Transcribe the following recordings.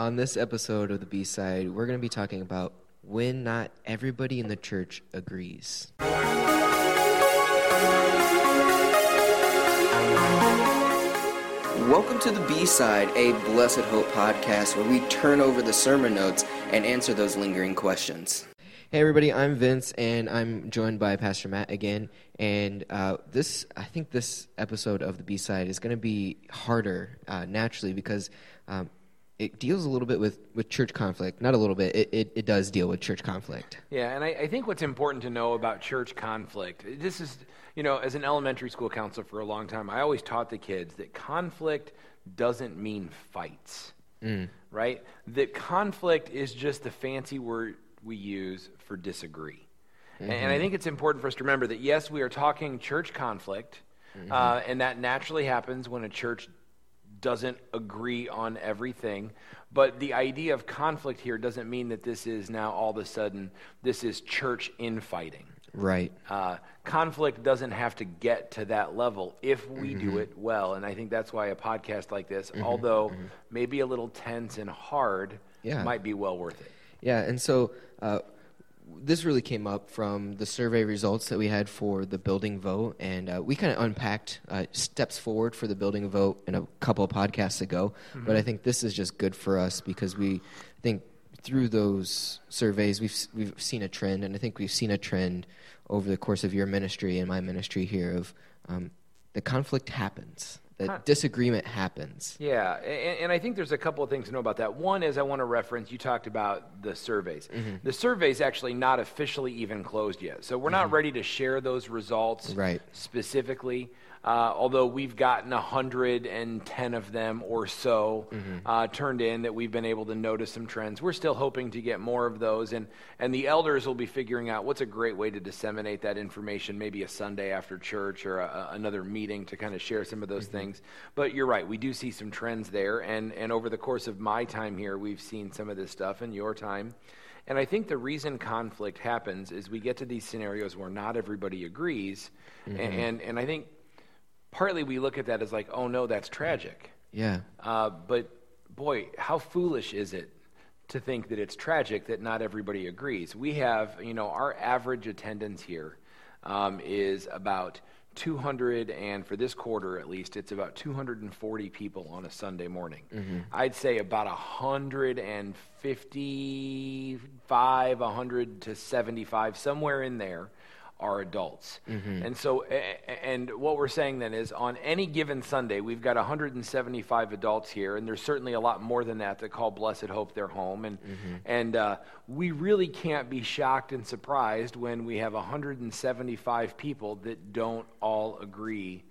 On this episode of the B side, we're going to be talking about when not everybody in the church agrees. Welcome to the B side, a Blessed Hope podcast where we turn over the sermon notes and answer those lingering questions. Hey, everybody, I'm Vince, and I'm joined by Pastor Matt again. And uh, this, I think this episode of the B side is going to be harder uh, naturally because um, it deals a little bit with, with church conflict. Not a little bit, it, it, it does deal with church conflict. Yeah, and I, I, think what's important to know about church conflict, this is, you know, as an elementary school counselor for a long time, I always taught the kids that conflict doesn't mean fights, mm. right? That conflict is just the fancy word we use for disagree. Mm-hmm. And I think it's important for us to remember that, yes, we are talking church conflict, mm-hmm. uh, and that naturally happens when a church doesn't agree on everything. But the idea of conflict here doesn't mean that this is now all of a sudden, this is church infighting. Right. Uh, conflict doesn't have to get to that level if we mm-hmm. do it well. And I think that's why a podcast like this, mm-hmm. although mm-hmm. maybe a little tense and hard, yeah. might be well worth it. Yeah. And so, uh, this really came up from the survey results that we had for the building vote, and uh, we kind of unpacked uh, steps forward for the building vote in a couple of podcasts ago. Mm-hmm. But I think this is just good for us because we think through those surveys we've we've seen a trend, and I think we've seen a trend over the course of your ministry and my ministry here of um, the conflict happens that disagreement happens. Yeah, and, and, I think there's a couple of things to know about that. One is I want to reference, you talked about the surveys. Mm-hmm. The survey's actually not officially even closed yet. So we're mm-hmm. not ready to share those results right. specifically. Uh, although we've gotten 110 of them or so mm-hmm. uh, turned in that we've been able to notice some trends. We're still hoping to get more of those, and, and the elders will be figuring out what's a great way to disseminate that information, maybe a Sunday after church or a, another meeting to kind of share some of those mm-hmm. things. But you're right, we do see some trends there, and, and over the course of my time here, we've seen some of this stuff in your time. And I think the reason conflict happens is we get to these scenarios where not everybody agrees. Mm-hmm. And, and, and I think partly we look at that as like, oh no, that's tragic. Yeah. Uh, but boy, how foolish is it to think that it's tragic that not everybody agrees? We have, you know, our average attendance here um, is about 200, and for this quarter at least, it's about 240 people on a Sunday morning. Mm-hmm. I'd say about 155, 100 to 75, somewhere in there are adults. Mm-hmm. And so, and what we're saying then is on any given Sunday, we've got 175 adults here, and there's certainly a lot more than that that call Blessed Hope their home. And, mm-hmm. and uh, we really can't be shocked and surprised when we have 175 people that don't all agree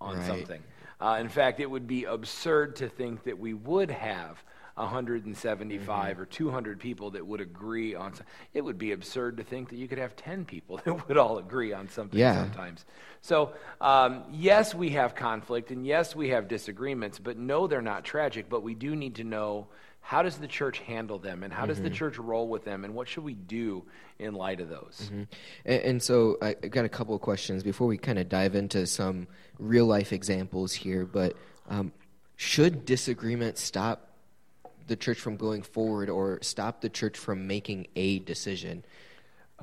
on right. something. Uh, in fact, it would be absurd to think that we would have 175 mm-hmm. or 200 people that would agree on something. It would be absurd to think that you could have 10 people that would all agree on something yeah. sometimes. So, um, yes, we have conflict, and yes, we have disagreements, but no, they're not tragic. But we do need to know how does the church handle them, and how mm-hmm. does the mm-hmm. church roll with them, and what should we do in light of those? Mm-hmm. And, and, so, I got a couple of questions before we kind of dive into some real life examples here. But um, should disagreement stop the church from going forward or stop the church from making a decision?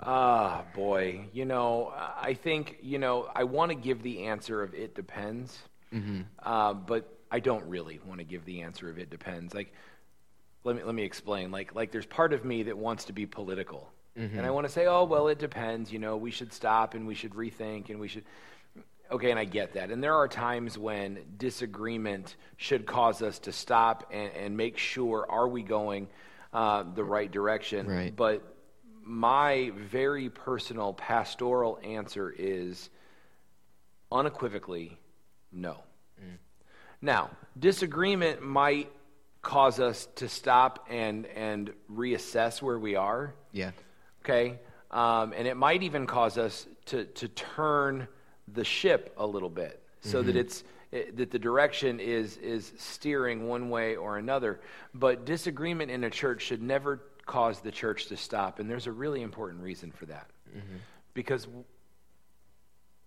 Ah, boy. You know, I think, you know, I want to give the answer of it depends, mm-hmm. uh, but I don't really want to give the answer of it depends. Like, let me, let me explain. Like, like, there's part of me that wants to be political. Mm-hmm. And I want to say, oh, well, it depends. You know, we should stop and we should rethink and we should. Okay, and I get that. And there are times when disagreement should cause us to stop and, and make sure are we going uh, the right direction. Right. But my very personal pastoral answer is unequivocally no. Mm. Now, disagreement might cause us to stop and, and reassess where we are. Yeah. Okay? Um, and it might even cause us to, to turn the ship a little bit so mm-hmm. that it's it, that the direction is is steering one way or another but disagreement in a church should never cause the church to stop and there's a really important reason for that mm-hmm. because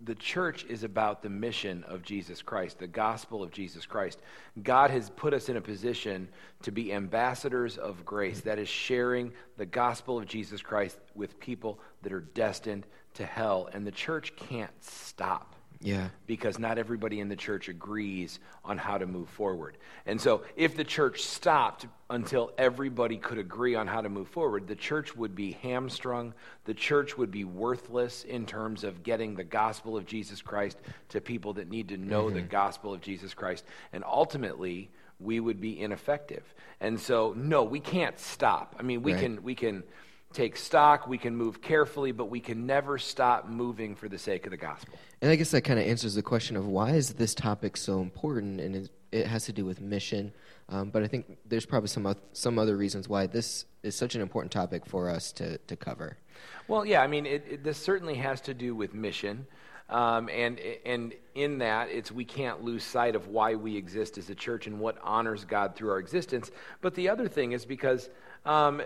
the church is about the mission of Jesus Christ, the gospel of Jesus Christ. God has put us in a position to be ambassadors of grace, that is, sharing the gospel of Jesus Christ with people that are destined to hell. And the church can't stop. Yeah. Because not everybody in the church agrees on how to move forward. And so, if the church stopped until everybody could agree on how to move forward, the church would be hamstrung. The church would be worthless in terms of getting the gospel of Jesus Christ to people that need to know mm-hmm. the gospel of Jesus Christ. And ultimately, we would be ineffective. And so, no, we can't stop. I mean, we right. can, we can take stock, we can move carefully, but we can never stop moving for the sake of the gospel. And I guess that kind of answers the question of why is this topic so important, and it has to do with mission. Um, but I think there's probably some some other reasons why this is such an important topic for us to to cover. Well, yeah, I mean, it, it, this certainly has to do with mission. Um, and and in that, it's we can't lose sight of why we exist as a church and what honors God through our existence. But the other thing is because um,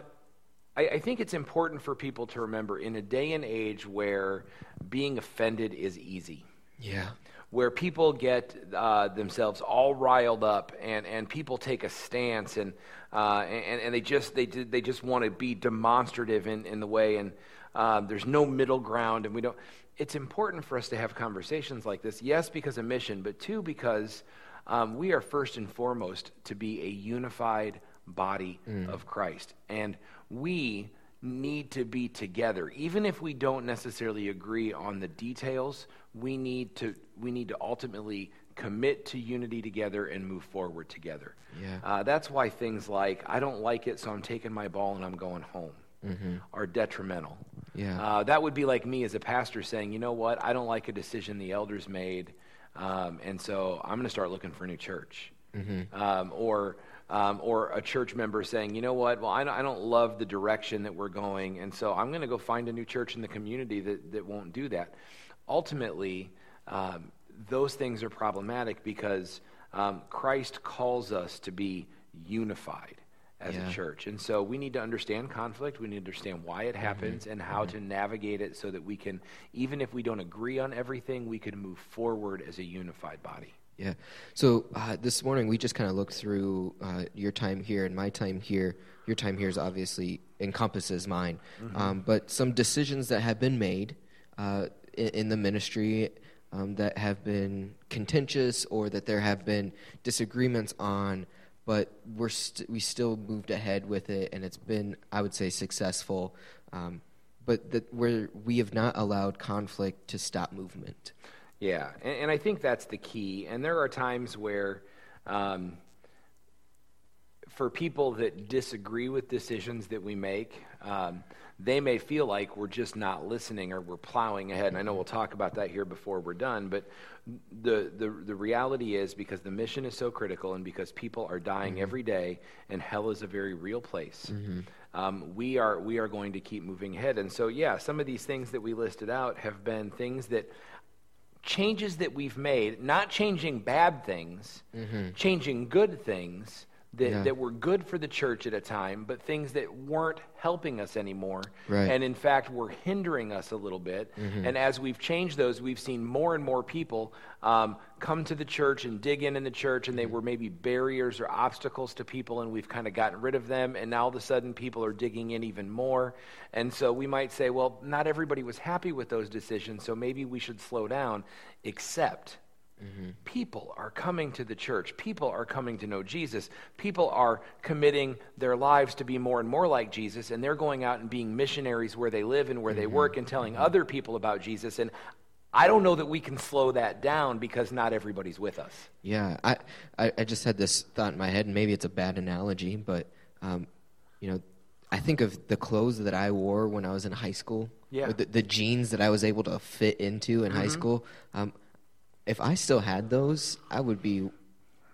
I, I think it's important for people to remember in a day and age where being offended is easy. Yeah. Where people get uh, themselves all riled up and, and people take a stance and, uh, and, and they just, they, they just want to be demonstrative in, in the way and uh, there's no middle ground and we don't. It's important for us to have conversations like this, yes, because of mission, but two, because um, we are first and foremost to be a unified body mm. of Christ. And we need to be together. Even if we don't necessarily agree on the details, we need to, we need to ultimately commit to unity together and move forward together. Yeah. Uh, that's why things like, I don't like it, so I'm taking my ball and I'm going home, mm-hmm. are detrimental. Yeah. Uh, that would be like me as a pastor saying, you know what, I don't like a decision the elders made, um, and so I'm going to start looking for a new church. Mm-hmm. Um, or um, or a church member saying, you know what, well, I don't, I don't love the direction that we're going, and so I'm going to go find a new church in the community that, that won't do that. Ultimately, um, those things are problematic because um, Christ calls us to be unified as yeah. a church. And so we need to understand conflict. We need to understand why it mm-hmm. happens mm-hmm. and how mm-hmm. to navigate it so that we can, even if we don't agree on everything, we can move forward as a unified body. Yeah. So uh, this morning we just kind of looked through uh, your time here and my time here. Your time here is obviously encompasses mine, mm-hmm. um, but some decisions that have been made uh, in, in, the ministry um, that have been contentious or that there have been disagreements on, but we're st- we still moved ahead with it, and it's been, I would say, successful. Um, but that where we have not allowed conflict to stop movement. Yeah, and, and, I think that's the key. And there are times where, um, for people that disagree with decisions that we make, um, they may feel like we're just not listening or we're plowing ahead. And I know we'll talk about that here before we're done, but the, the, the reality is because the mission is so critical and because people are dying mm-hmm. every day and hell is a very real place. Mm-hmm. Um, we are we are going to keep moving ahead. And so, yeah, some of these things that we listed out have been things that changes that we've made, not changing bad things, mm-hmm. changing good things that, yeah. that were good for the church at a time, but things that weren't helping us anymore. Right. And in fact, were hindering us a little bit. Mm-hmm. And as we've changed those, we've seen more and more people um, come to the church and dig in in the church, and they mm-hmm. were maybe barriers or obstacles to people, and we've kind of gotten rid of them. And now all of a sudden, people are digging in even more. And so we might say, well, not everybody was happy with those decisions, so maybe we should slow down, except Mm-hmm. People are coming to the church. People are coming to know Jesus. People are committing their lives to be more and more like Jesus, and they're going out and being missionaries where they live and where mm-hmm. they work and telling mm-hmm. other people about Jesus. And I don't know that we can slow that down because not everybody's with us. Yeah, I, I, I just had this thought in my head, and maybe it's a bad analogy, but, um, you know, I think of the clothes that I wore when I was in high school, yeah. the, the jeans that I was able to fit into in mm-hmm. high school. Um, if I still had those, I would be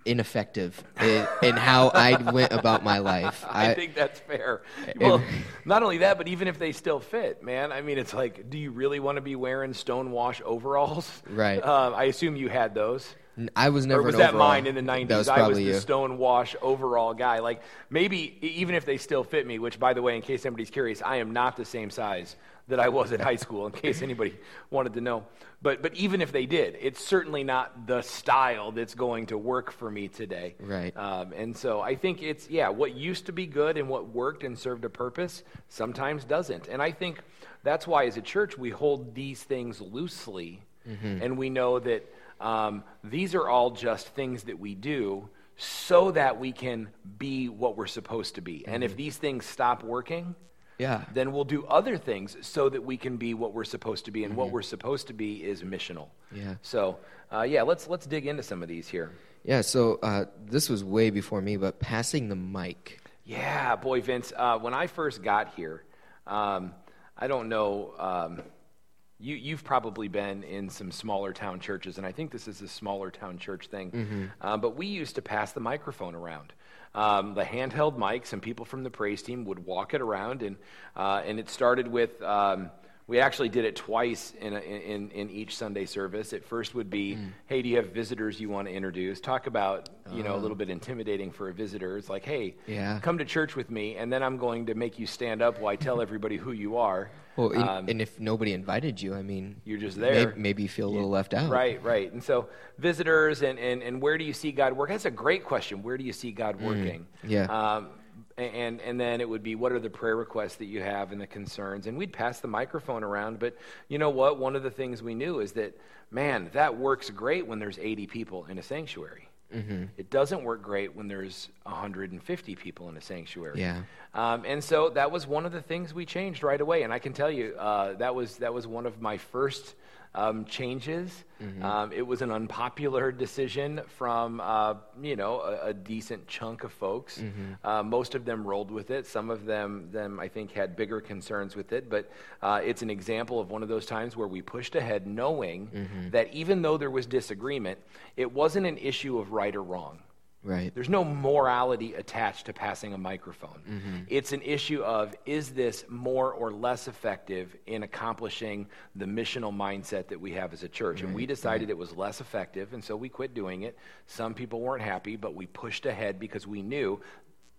ineffective in, in how I went about my life. I, I think that's fair. Well, not only that, but even if they still fit, man. I mean, it's like, do you really want to be wearing stonewash overalls? Right. Uh, I assume you had those. I was never or was that overall. mine in the 90s? Was I was the you. stone wash overall guy. Like maybe even if they still fit me, which by the way, in case anybody's curious, I am not the same size that I was at high school. In case anybody wanted to know, but but even if they did, it's certainly not the style that's going to work for me today. Right. Um, and so I think it's yeah, what used to be good and what worked and served a purpose sometimes doesn't. And I think that's why as a church we hold these things loosely, and we know that um, these are all just things that we do so that we can be what we're supposed to be. And if these things stop working, Yeah. then we'll do other things so that we can be what we're supposed to be. And what we're supposed to be is missional. Yeah. So uh, yeah, let's let's dig into some of these here. Yeah. So uh, this was way before me, but passing the mic. Yeah, boy, Vince. Uh, when I first got here, um, I don't know. Um, you, you've probably been in some smaller town churches, and I think this is a smaller town church thing. Uh, but we used to pass the microphone around. Um, the handheld mics, and people from the praise team would walk it around, and uh, and it started with. Um, we actually did it twice in, a, in, in each Sunday service. It first would be, hey, do you have visitors you want to introduce? Talk about, you know, a little bit intimidating for a visitor. It's like, hey, Yeah. come to church with me, and then I'm going to make you stand up while I tell everybody who you are. Well, and, Um, and if nobody invited you, I mean, you're just may- there. Maybe, you feel a little left out. Right, right. And so visitors and, and, and where do you see God work? That's a great question. Where do you see God working? yeah. Um, and, and then it would be what are the prayer requests that you have and the concerns? And we'd pass the microphone around. But you know what? One of the things we knew is that, man, that works great when there's 80 people in a sanctuary. Mm-hmm. It doesn't work great when there's 150 people in a sanctuary. Yeah. Um, and so that was one of the things we changed right away. And I can tell you, uh, that, was, that was one of my first um, changes. Um, it was an unpopular decision from, uh, you know, a, a decent chunk of folks. Uh, most of them rolled with it. Some of them, them I think, had bigger concerns with it. But uh, it's an example of one of those times where we pushed ahead knowing that even though there was disagreement, it wasn't an issue of right or wrong. Right. There's no morality attached to passing a microphone. Mm-hmm. It's an issue of is this more or less effective in accomplishing the missional mindset that we have as a church? and we decided it was less effective, and so we quit doing it. Some people weren't happy, but we pushed ahead because we knew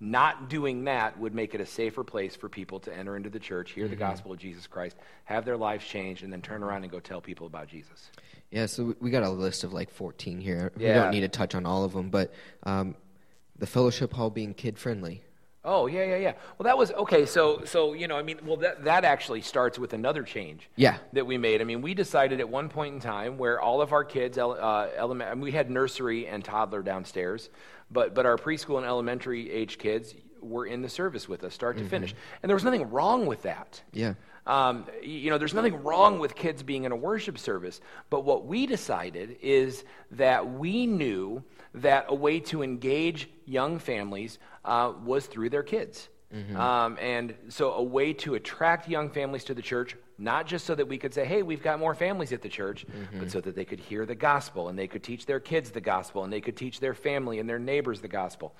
not doing that would make it a safer place for people to enter into the church, hear the gospel of Jesus Christ, have their lives changed, and then turn around and go tell people about Jesus. Yeah, so we- got a list of like 14 here. We don't need to touch on all of them, but um, the fellowship hall being kid friendly. Oh yeah, yeah, yeah. Well, that was okay. So, so you know, I mean, well, that that actually starts with another change. Yeah. That we made. I mean, we decided at one point in time where all of our kids, uh, element, I mean, we had nursery and toddler downstairs, but but our preschool and elementary age kids were in the service with us, start to finish, and there was nothing wrong with that. Yeah. Um, you know, there's nothing wrong with kids being in a worship service, but what we decided is that we knew that a way to engage young families uh, was through their kids. Um, and so, a way to attract young families to the church, not just so that we could say, hey, we've got more families at the church, but so that they could hear the gospel and they could teach their kids the gospel and they could teach their family and their neighbors the gospel,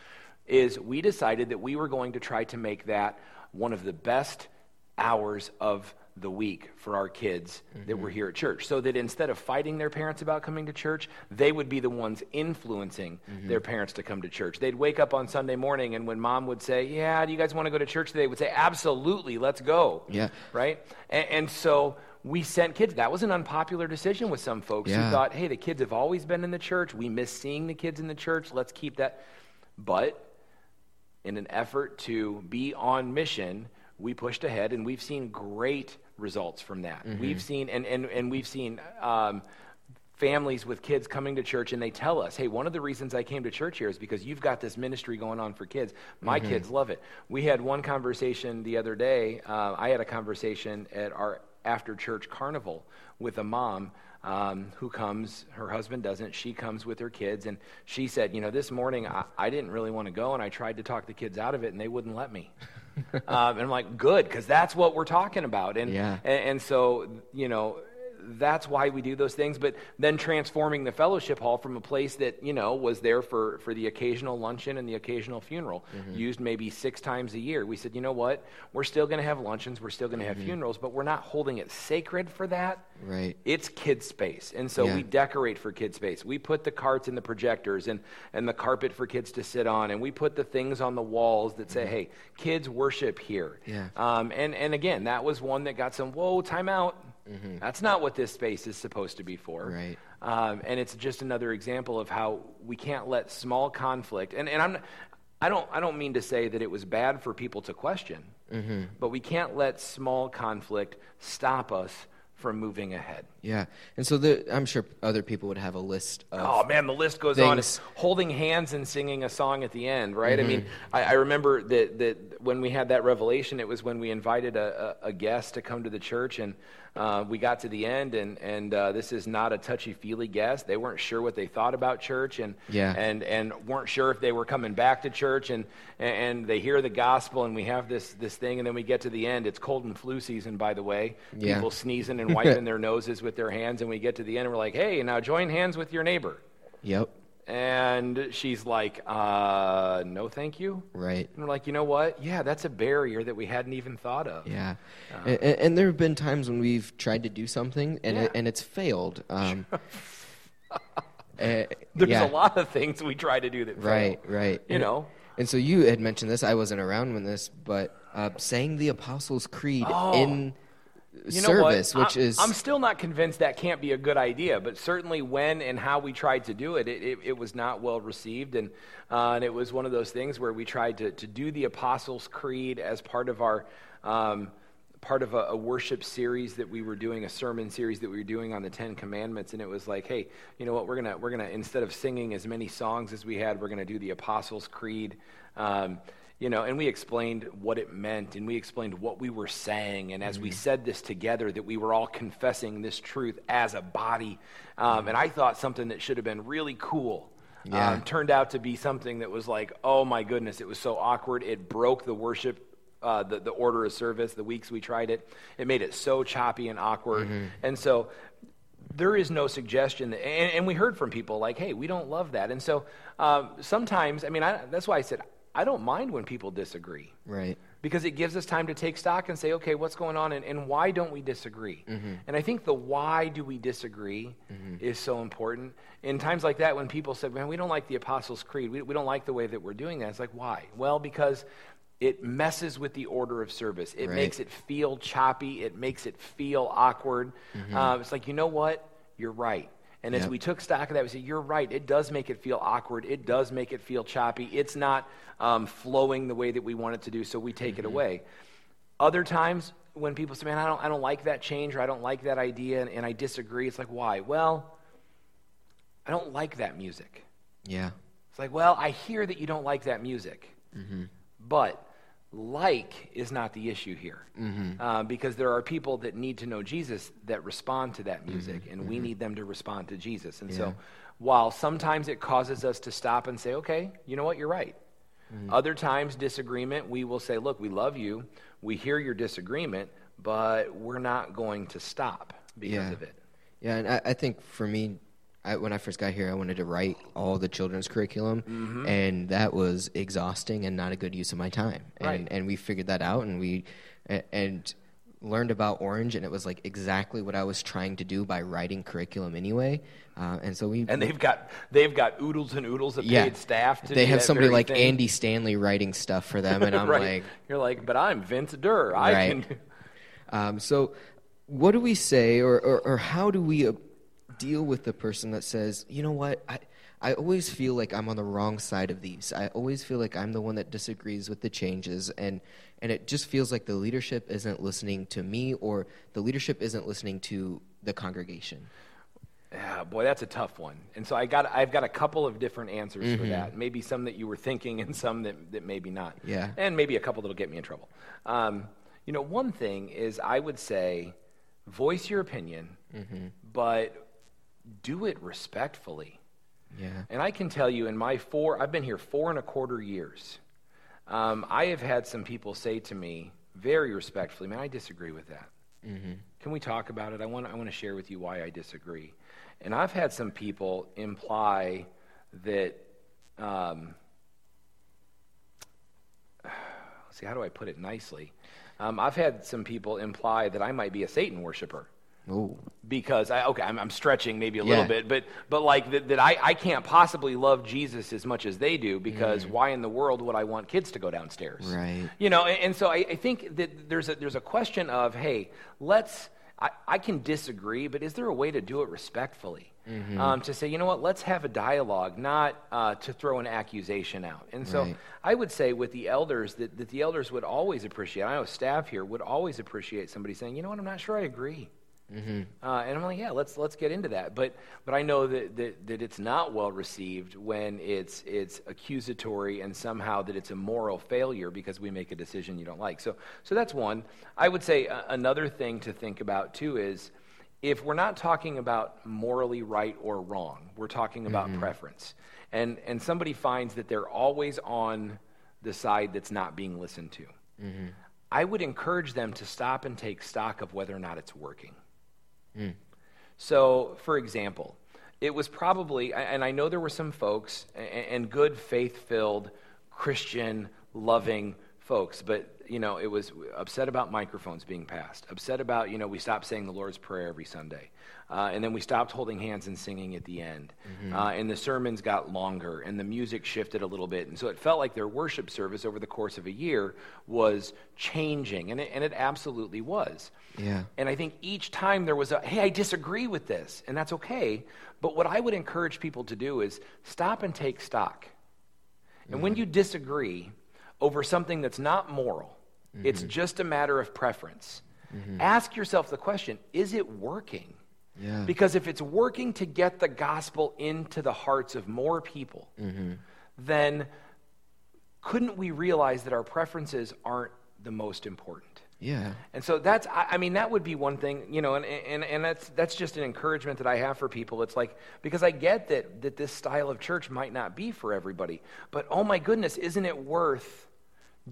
is we decided that we were going to try to make that one of the best hours of the week for our kids that were mm-hmm. here at church. So that instead of fighting their parents about coming to church they would be the ones influencing mm-hmm. their parents to come to church. They'd wake up on sunday morning and when mom would say yeah do you guys want to go to church today? they would say absolutely let's go. Yeah. right? And, and so we sent kids. That was an unpopular decision with some folks Yeah. who thought hey the kids have always been in the church. We miss seeing the kids in the church. Let's keep that. But in an effort to be on mission, we pushed ahead and we've seen great results from that. We've seen, and, and, and we've seen um, families with kids coming to church and they tell us, hey, one of the reasons I came to church here is because you've got this ministry going on for kids. My kids love it. We had one conversation the other day. Uh, I had a conversation at our after church carnival with a mom um, who comes, her husband doesn't, she comes with her kids, and she said, You know, this morning I, I didn't really want to go, and I tried to talk the kids out of it, and they wouldn't let me. Um, and I'm like, Good, because that's what we're talking about. And, Yeah. and, and so, you know, that's why we do those things. But then transforming the fellowship hall from a place that, you know, was there for, for the occasional luncheon and the occasional funeral, mm-hmm. used maybe six times a year. We said, you know what? We're still going to have luncheons, we're still going to have mm-hmm. funerals, but we're not holding it sacred for that. Right. It's kid space. And so yeah. we decorate for kid space. We put the carts and the projectors and, and the carpet for kids to sit on. And we put the things on the walls that say, mm-hmm. hey, kids worship here. Yeah. Um, and, and again, that was one that got some, whoa, time out. Mm-hmm. That's not what this space is supposed to be for. Right. Um, and it's just another example of how we can't let small conflict, and, and I'm, I don't, I don't mean to say that it was bad for people to question, mm-hmm. but we can't let small conflict stop us from moving ahead. Yeah, and so the, I'm sure other people would have a list. of Oh man, the list goes things. on. Holding hands and singing a song at the end, right? Mm-hmm. I mean, I, I, remember that that when we had that revelation, it was when we invited a, a, a guest to come to the church, and uh, we got to the end, and and uh, this is not a touchy feely guest. They weren't sure what they thought about church, and yeah. and and weren't sure if they were coming back to church, and and they hear the gospel, and we have this this thing, and then we get to the end. It's cold and flu season, by the way. Yeah. People sneezing and wiping their noses with their hands, and we get to the end, and we're like, hey, now join hands with your neighbor. Yep. And she's like, uh, no, thank you. Right. And we're like, you know what? Yeah, that's a barrier that we hadn't even thought of. Yeah. Uh, and, and, there have been times when we've tried to do something and, yeah. it, and it's failed. Um, uh, There's yeah. a lot of things we try to do that fail. Right, right. You and, know. And so you had mentioned this. I wasn't around when this, but uh, saying the Apostles' Creed oh. in you service, which I'm, is. I'm still not convinced that can't be a good idea, but certainly when and how we tried to do it, it, it, it was not well received. And, uh, and it was one of those things where we tried to, to do the Apostles' Creed as part of our. Um, part of a, a, worship series that we were doing, a sermon series that we were doing on the Ten Commandments, and it was like, hey, you know what? We're gonna we're gonna instead of singing as many songs as we had, we're gonna do the Apostles' Creed. Um, you know, and we explained what it meant and we explained what we were saying. And as mm-hmm. we said this together, that we were all confessing this truth as a body. Um, and I thought something that should have been really cool yeah. um, turned out to be something that was like, oh my goodness, it was so awkward. It broke the worship. Uh, the, the order of service, the weeks we tried it, it made it so choppy and awkward. Mm-hmm. And so there is no suggestion, that, and, and, we heard from people like, hey, we don't love that. And so um, sometimes, I mean, I, that's why I said I don't mind when people disagree. Right. Because it gives us time to take stock and say, okay, what's going on and, and why don't we disagree? Mm-hmm. And I think the why do we disagree mm-hmm. is so important. In times like that, when people said, man, we don't like the Apostles' Creed, we, we don't like the way that we're doing that, it's like, why? Well, because it messes with the order of service. It right. makes it feel choppy, it makes it feel awkward. Mm-hmm. Uh, it's like, you know what? You're right. And as yep. we took stock of that, we said, You're right. It does make it feel awkward. It does make it feel choppy. It's not um, flowing the way that we want it to do, so we take mm-hmm. it away. Other times, when people say, Man, I don't, I don't like that change or I don't like that idea and, and I disagree, it's like, Why? Well, I don't like that music. Yeah. It's like, Well, I hear that you don't like that music, mm-hmm. but like is not the issue here mm-hmm. uh, because there are people that need to know jesus that respond to that music mm-hmm. and we mm-hmm. need them to respond to jesus and yeah. so while sometimes it causes us to stop and say okay you know what you're right mm-hmm. other times disagreement we will say look we love you we hear your disagreement but we're not going to stop because yeah. of it yeah and I, I think for me I, when I first got here, I wanted to write all the children's curriculum, mm-hmm. and that was exhausting and not a good use of my time. And, right. and we figured that out, and we and learned about Orange, and it was like exactly what I was trying to do by writing curriculum anyway. Uh, and so we and they've got they've got oodles and oodles of yeah, paid staff. they have somebody like thing. Andy Stanley writing stuff for them, and I'm right. like, you're like, but I'm Vince Durr. I right. can. Um, so, what do we say, or, or, or how do we? Deal with the person that says, you know what, I, I always feel like I'm on the wrong side of these. I always feel like I'm the one that disagrees with the changes, and and it just feels like the leadership isn't listening to me, or the leadership isn't listening to the congregation. Yeah, boy, that's a tough one. And so I got I've got a couple of different answers mm-hmm. for that. Maybe some that you were thinking, and some that that maybe not. Yeah, and maybe a couple that'll get me in trouble. Um, you know, one thing is I would say, voice your opinion, mm-hmm. but do it respectfully. Yeah. And I can tell you, in my four, I've been here four and a quarter years. Um, I have had some people say to me very respectfully, man, I disagree with that. Can we talk about it? I want, I want to share with you why I disagree. And I've had some people imply that, um, see, how do I put it nicely? Um, I've had some people imply that I might be a Satan worshiper Oh, because I okay, I'm, I'm stretching maybe a Yeah. little bit, but but like that, that I, I can't possibly love Jesus as much as they do because why in the world would I want kids to go downstairs? Right. You know, and, and so I, I think that there's a there's a question of hey, let's I, I can disagree, but is there a way to do it respectfully? Um, to say, you know what, let's have a dialogue, not uh, to throw an accusation out. And so Right. I would say with the elders that, that the elders would always appreciate, I know staff here would always appreciate somebody saying, you know what, I'm not sure I agree. Uh, and I'm like, yeah, let's let's get into that. But but I know that, that, that it's not well received when it's it's accusatory and somehow that it's a moral failure because we make a decision you don't like. So so that's one. I would say uh, another thing to think about too is if we're not talking about morally right or wrong, we're talking about preference. And and somebody finds that they're always on the side that's not being listened to. I would encourage them to stop and take stock of whether or not it's working. Mm. So, for example, it was probably, and I know there were some folks, and good, faith filled, Christian, loving folks, but, you know, it was upset about microphones being passed, upset about, you know, we stopped saying the Lord's Prayer every Sunday. Uh, and then we stopped holding hands and singing at the end. Uh, and the sermons got longer, and the music shifted a little bit. And so it felt like their worship service over the course of a year was changing, and it, and it absolutely was. Yeah. And I think each time there was a, hey, I disagree with this, and that's okay. But what I would encourage people to do is stop and take stock. And when you disagree over something that's not moral, mm-hmm. it's just a matter of preference, mm-hmm. ask yourself the question is it working? Yeah. Because if it's working to get the gospel into the hearts of more people, mm-hmm. then couldn't we realize that our preferences aren't the most important? Yeah. And so that's, I, I mean, that would be one thing, you know, and, and, and that's, that's just an encouragement that I have for people. It's like, because I get that, that this style of church might not be for everybody, but oh my goodness, isn't it worth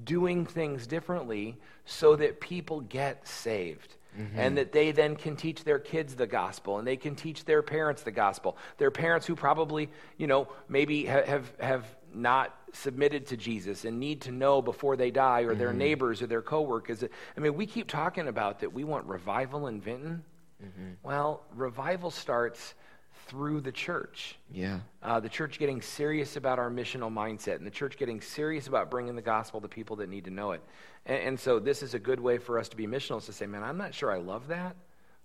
doing things differently so that people get saved? Mm-hmm. And that they then can teach their kids the gospel and they can teach their parents the gospel. Their parents who probably, you know, maybe ha- have, have not submitted to Jesus and need to know before they die, or their mm-hmm. neighbors or their coworkers. I mean, we keep talking about that we want revival in Vinton. Mm-hmm. Well, revival starts through the church. Yeah. Uh, the church getting serious about our missional mindset, and the church getting serious about bringing the gospel to people that need to know it. And, and so, this is a good way for us to be missional is to say, man, I'm not sure I love that,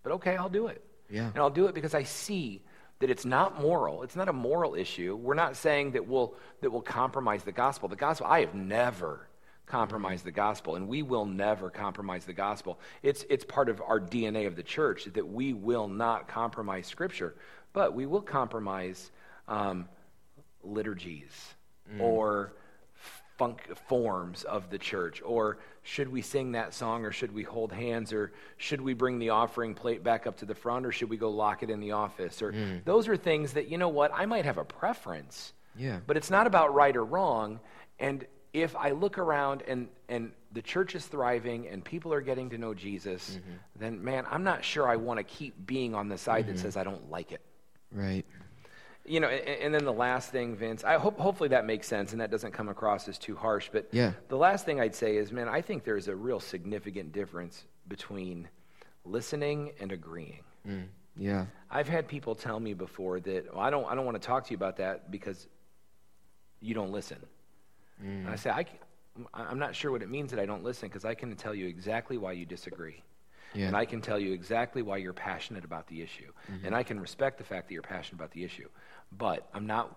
but okay, I'll do it. Yeah. And I'll do it because I see that it's not moral. It's not a moral issue. We're not saying that we'll, that we'll compromise the gospel. The gospel, I have never compromised the gospel, and we will never compromise the gospel. It's, it's part of our DNA of the church that we will not compromise Scripture, but we will compromise um, liturgies mm. or funk forms of the church. Or should we sing that song or should we hold hands or should we bring the offering plate back up to the front or should we go lock it in the office? Or mm. those are things that you know what i might have a preference Yeah. but it's not about right or wrong. And if i look around and and the church is thriving and people are getting to know jesus mm-hmm. then man i'm not sure i want to keep being on the side that mm-hmm. says i don't like it Right. you know, and, and then the last thing, Vince, I hope hopefully that makes sense and that doesn't come across as too harsh. But Yeah. the last thing I'd say is, man, I think there's a real significant difference between listening and agreeing. Mm. Yeah. I've had people tell me before that well, I don't I don't want to talk to you about that because you don't listen. And I say I, I'm not sure what it means that I don't listen because I can tell you exactly why you disagree. Yeah. And I can tell you exactly why you're passionate about the issue. Mm-hmm. And I can respect the fact that you're passionate about the issue. But I'm not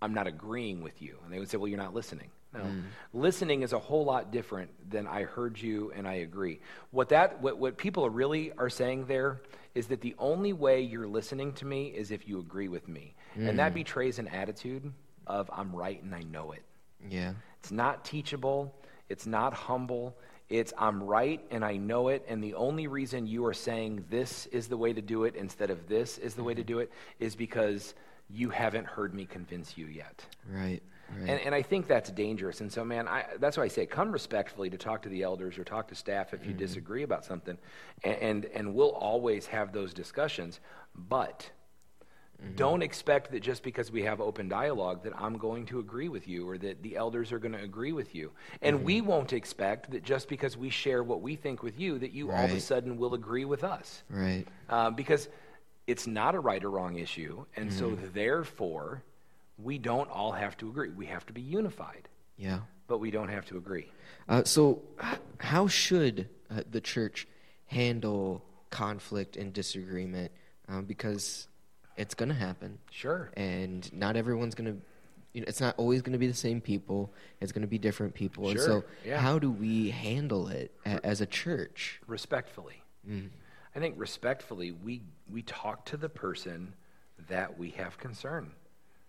I'm not agreeing with you. And they would say, well, you're not listening. No. Mm. Listening is a whole lot different than I heard you and I agree. What that what, what people are really are saying there is that the only way you're listening to me is if you agree with me. And that mm. betrays an attitude of I'm right and I know it. Yeah. It's not teachable. It's not humble. It's I'm right and I know it. And the only reason you are saying this is the way to do it instead of this is the way to do it is because you haven't heard me convince you yet. Right. And, and I think that's dangerous. And so, man, I, that's why I say come respectfully to talk to the elders or talk to staff if you mm-hmm. disagree about something. And, and, and we'll always have those discussions. But don't expect that just because we have open dialogue that I'm going to agree with you or that the elders are going to agree with you. And we won't expect that just because we share what we think with you that you all of a sudden will agree with us. Right. Uh, because it's not a right or wrong issue. And so, therefore, we don't all have to agree. We have to be unified, Yeah. but we don't have to agree. Uh, so, how should uh, the church handle conflict and disagreement? Um, because it's going to happen, Sure. and not everyone's going to. You know, it's not always going to be the same people. It's going to be different people. And Sure, so, yeah. how do we handle it a- as a church? Respectfully. Mm. I think respectfully, we, we talk to the person that we have concern.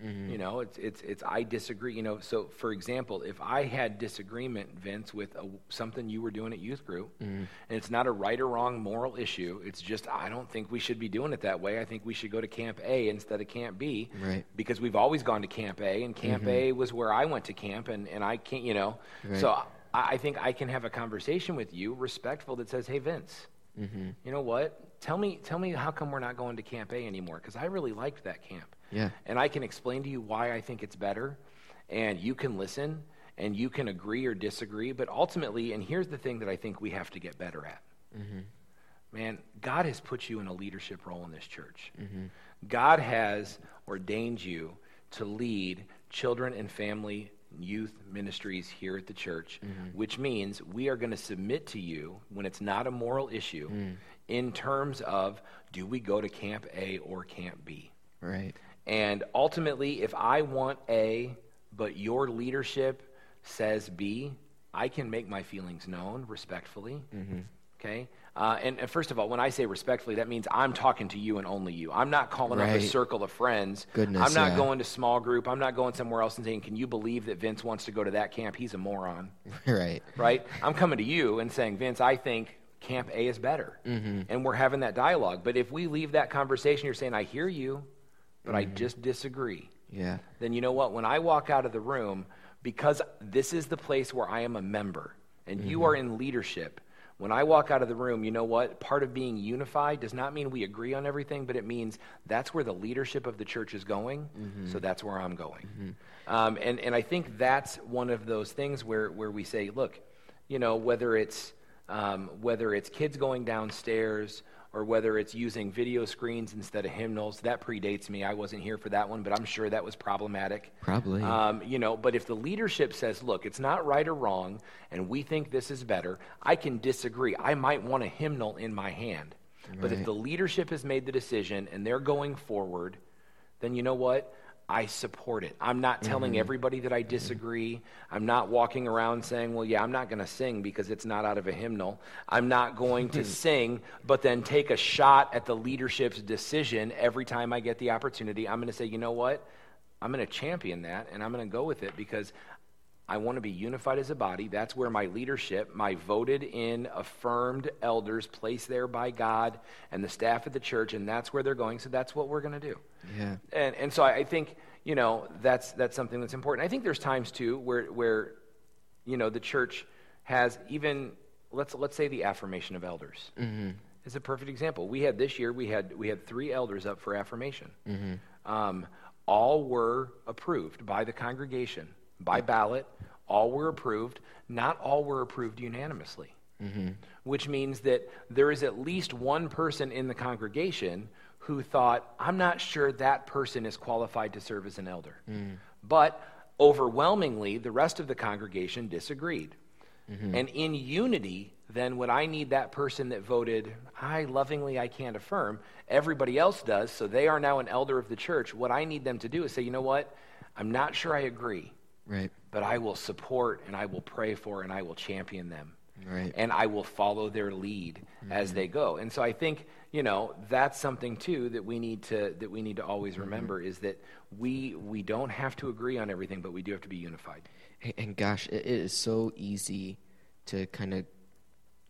Mm-hmm. You know, it's, it's, it's, I disagree. You know, so for example, if I had disagreement, Vince, with a, something you were doing at youth group, mm-hmm. and it's not a right or wrong moral issue, it's just, I don't think we should be doing it that way. I think we should go to Camp A instead of Camp B. Right. Because we've always gone to Camp A, and Camp mm-hmm. A was where I went to camp, and, and I can't, you know. Right. So I, I think I can have a conversation with you, respectful, that says, hey, Vince, you know what? Tell me, tell me how come we're not going to Camp A anymore? Because I really liked that camp. Yeah. And I can explain to you why I think it's better, and you can listen, and you can agree or disagree. But ultimately, and here's the thing that I think we have to get better at. Mm-hmm. Man, God has put you in a leadership role in this church. Mm-hmm. God has ordained you to lead children and family youth ministries here at the church, mm-hmm. which means we are going to submit to you when it's not a moral issue mm. In terms of do we go to Camp A or Camp B? Right. And ultimately, if I want A, but your leadership says B, I can make my feelings known respectfully. Okay? Uh, and, and first of all, when I say respectfully, that means I'm talking to you and only you. I'm not calling up a circle of friends. Goodness, I'm not yeah. going to small group. I'm not going somewhere else and saying, Can you believe that Vince wants to go to that camp? He's a moron right. right? I'm coming to you and saying, Vince, I think Camp A is better. Mm-hmm. And we're having that dialogue. But if we leave that conversation, you're saying, I hear you, but I mm-hmm. just disagree. Yeah. Then you know what? When I walk out of the room, because this is the place where I am a member and you mm-hmm. are in leadership, when I walk out of the room, you know what? Part of being unified does not mean we agree on everything, but it means that's where the leadership of the church is going, so that's where I'm going. Um, and, and I think that's one of those things where, where we say, look, you know, whether it's, um, whether it's kids going downstairs or whether it's using video screens instead of hymnals, that predates me. I wasn't here for that one, but I'm sure that was problematic. Probably. Um, you know, but if the leadership says, look, it's not right or wrong, and we think this is better, I can disagree. I might want a hymnal in my hand. But if the leadership has made the decision and they're going forward, then you know what? I support it. I'm not telling mm-hmm. everybody that I disagree. I'm not walking around saying, well, yeah, I'm not going to sing because it's not out of a hymnal. I'm not going to sing, but then take a shot at the leadership's decision every time I get the opportunity. I'm going to say, you know what? I'm going to champion that and I'm going to go with it because I want to be unified as a body. That's where my leadership, my voted in, affirmed elders placed there by God and the staff of the church, and that's where they're going. So that's what we're going to do. Yeah. And, and so I, I think, you know, that's, that's something that's important. I think there's times, too, where, where you know, the church has even, let's, let's say the affirmation of elders. Mm-hmm. Is a perfect example. We had this year, we had, we had three elders up for affirmation. Um, all were approved by the congregation, by ballot. All were approved. Not all were approved unanimously, mm-hmm. which means that there is at least one person in the congregation who thought, I'm not sure that person is qualified to serve as an elder. Mm. But overwhelmingly, the rest of the congregation disagreed. Mm-hmm. And in unity, then when I need that person that voted, I lovingly I can't affirm, everybody else does, so they are now an elder of the church. What I need them to do is say, you know what? I'm not sure I agree, Right. but I will support and I will pray for and I will champion them. Right. And I will follow their lead as they go. And so I think, you know, that's something too that we need to that we need to always remember is that we we don't have to agree on everything, but we do have to be unified. And, and gosh, it, it is so easy to kind of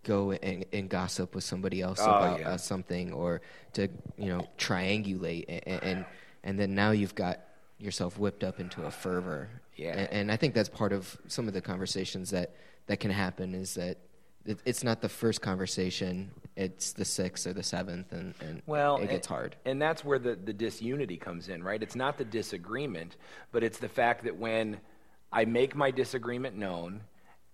go and, and gossip with somebody else Oh, about yeah. uh, something, or to you know triangulate, and, and and then now you've got yourself whipped up into a fervor. Yeah. And, and I think that's part of some of the conversations that, that can happen is that it, it's not the first conversation, it's the sixth or the seventh, and, and Well, it gets and, hard. And that's where the, the disunity comes in, right? It's not the disagreement, but it's the fact that when I make my disagreement known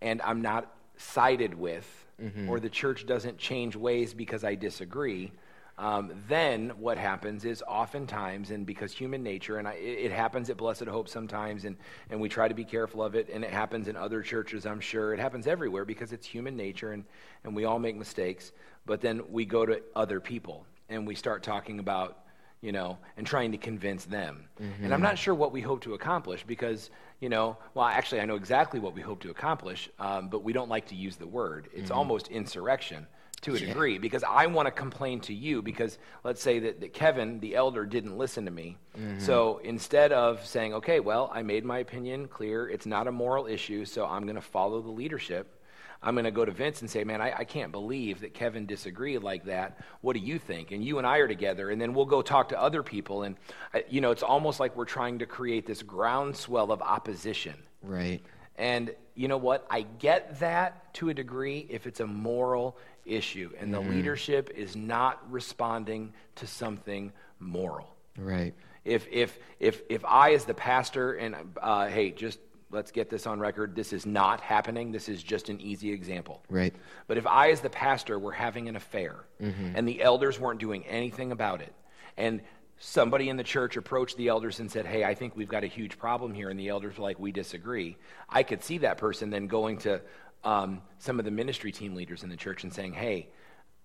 and I'm not sided with, Mm-hmm. or the church doesn't change ways because I disagree, um, then what happens is oftentimes, and because human nature, and I, it, it happens at Blessed Hope sometimes, and, and we try to be careful of it, and it happens in other churches, I'm sure. It happens everywhere because it's human nature, and, and we all make mistakes. But then we go to other people, and we start talking about, you know, and trying to convince them. And I'm not sure what we hope to accomplish because, you know, well, actually, I know exactly what we hope to accomplish, um, but we don't like to use the word. It's almost insurrection to a degree because I want to complain to you because let's say that, that Kevin, the elder, didn't listen to me. So instead of saying, okay, well, I made my opinion clear, it's not a moral issue, so I'm going to follow the leadership. I'm going to go to Vince and say, man, I, I can't believe that Kevin disagreed like that. What do you think? And you and I are together, and then we'll go talk to other people. And, uh, you know, it's almost like we're trying to create this groundswell of opposition. Right. And you know what? I get that to a degree if it's a moral issue and the leadership is not responding to something moral. Right. If, if, if, if I, as the pastor, and uh, hey, just let's get this on record, this is not happening. This is just an easy example. Right. But if I, as the pastor, were having an affair and the elders weren't doing anything about it, and somebody in the church approached the elders and said, Hey, I think we've got a huge problem here, and the elders were like, We disagree, I could see that person then going to um, some of the ministry team leaders in the church and saying, Hey,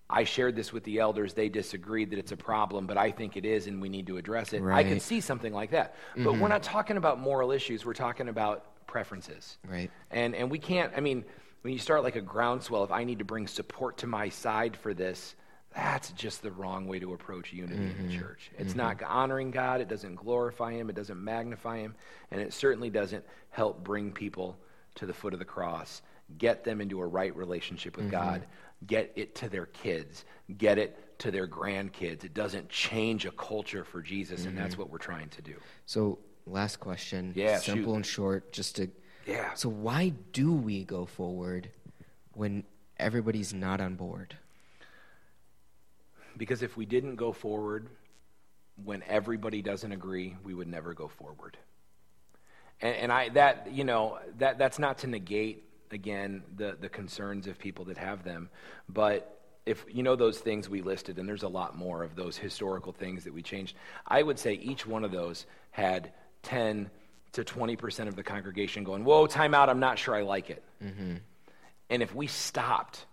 I shared this with the elders. They disagreed that it's a problem, but I think it is, and we need to address it. I Right. could see something like that. But we're mm-hmm. not talking about moral issues, we're talking about preferences. Right. And, and we can't, I mean, when you start like a groundswell, if I need to bring support to my side for this, that's just the wrong way to approach unity in the mm-hmm. church. It's mm-hmm. not honoring God, it doesn't glorify Him, it doesn't magnify Him, and it certainly doesn't help bring people to the foot of the cross, get them into a right relationship with God, mm-hmm. get it to their kids, get it to their grandkids. It doesn't change a culture for Jesus, and that's mm-hmm. what we're trying to do. So, last question. Yeah, Simple shoot. and short, just to. Yeah. So, why do we go forward when everybody's not on board? Because if we didn't go forward when everybody doesn't agree, we would never go forward. And, and I that you know that that's not to negate again the the concerns of people that have them, but if you know those things we listed, and there's a lot more of those historical things that we changed, I would say each one of those had 10 to 20 percent of the congregation going, "Whoa, time out! I'm not sure I like it." Mm-hmm. And if we stopped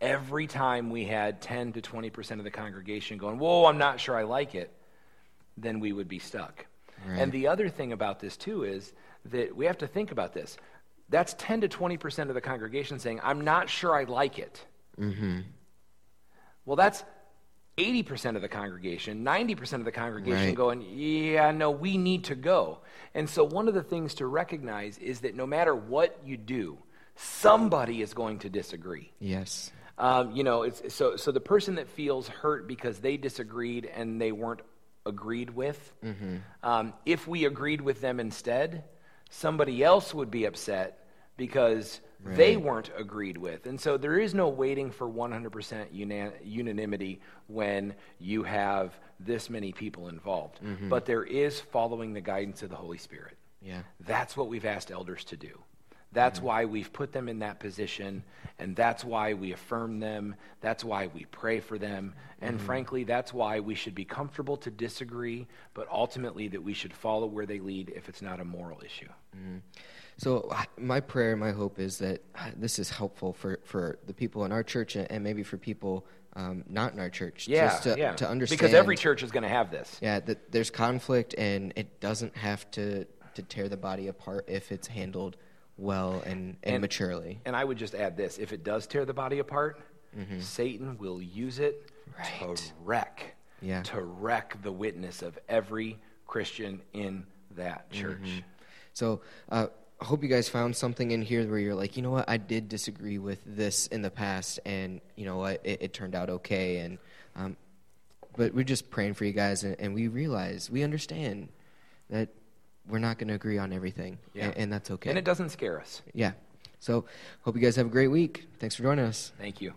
every time we had 10 to 20% of the congregation going, Whoa, I'm not sure I like it, then we would be stuck. And the other thing about this, too, is that we have to think about this. That's 10 to 20% of the congregation saying, I'm not sure I like it. Well, that's 80% of the congregation, 90% of the congregation Right. going, yeah, no, we need to go. And so, one of the things to recognize is that no matter what you do, somebody is going to disagree. Yes. Um, you know, it's, so, so the person that feels hurt because they disagreed and they weren't agreed with, um, if we agreed with them instead, somebody else would be upset because they weren't agreed with. And so there is no waiting for 100% una- unanimity when you have this many people involved. Mm-hmm. But there is following the guidance of the Holy Spirit. Yeah. That's what we've asked elders to do. That's why we've put them in that position, and that's why we affirm them. That's why we pray for them. And frankly, that's why we should be comfortable to disagree, but ultimately that we should follow where they lead if it's not a moral issue. So my prayer, and my hope is that uh, this is helpful for, for the people in our church and and maybe for people um, not in our church, Yeah, just to, yeah. to understand. Because every church is going to have this. yeah, that there's conflict and it doesn't have to to tear the body apart if it's handled well and, and, And- maturely. And I would just add this if it does tear the body apart, Satan will use it Mm-hmm. Right. to wreck, Yeah. to wreck the witness of every Christian in that church. Mm-hmm. So uh, I hope you guys found something in here where you're like, you know what, I did disagree with this in the past, and you know what, it, it turned out okay. And um, but we're just praying for you guys, and, and we realize, we understand that we're not going to agree on everything, Yeah. and, and that's okay. And it doesn't scare us. yeah. So, hope you guys have a great week. Thanks for joining us. Thank you.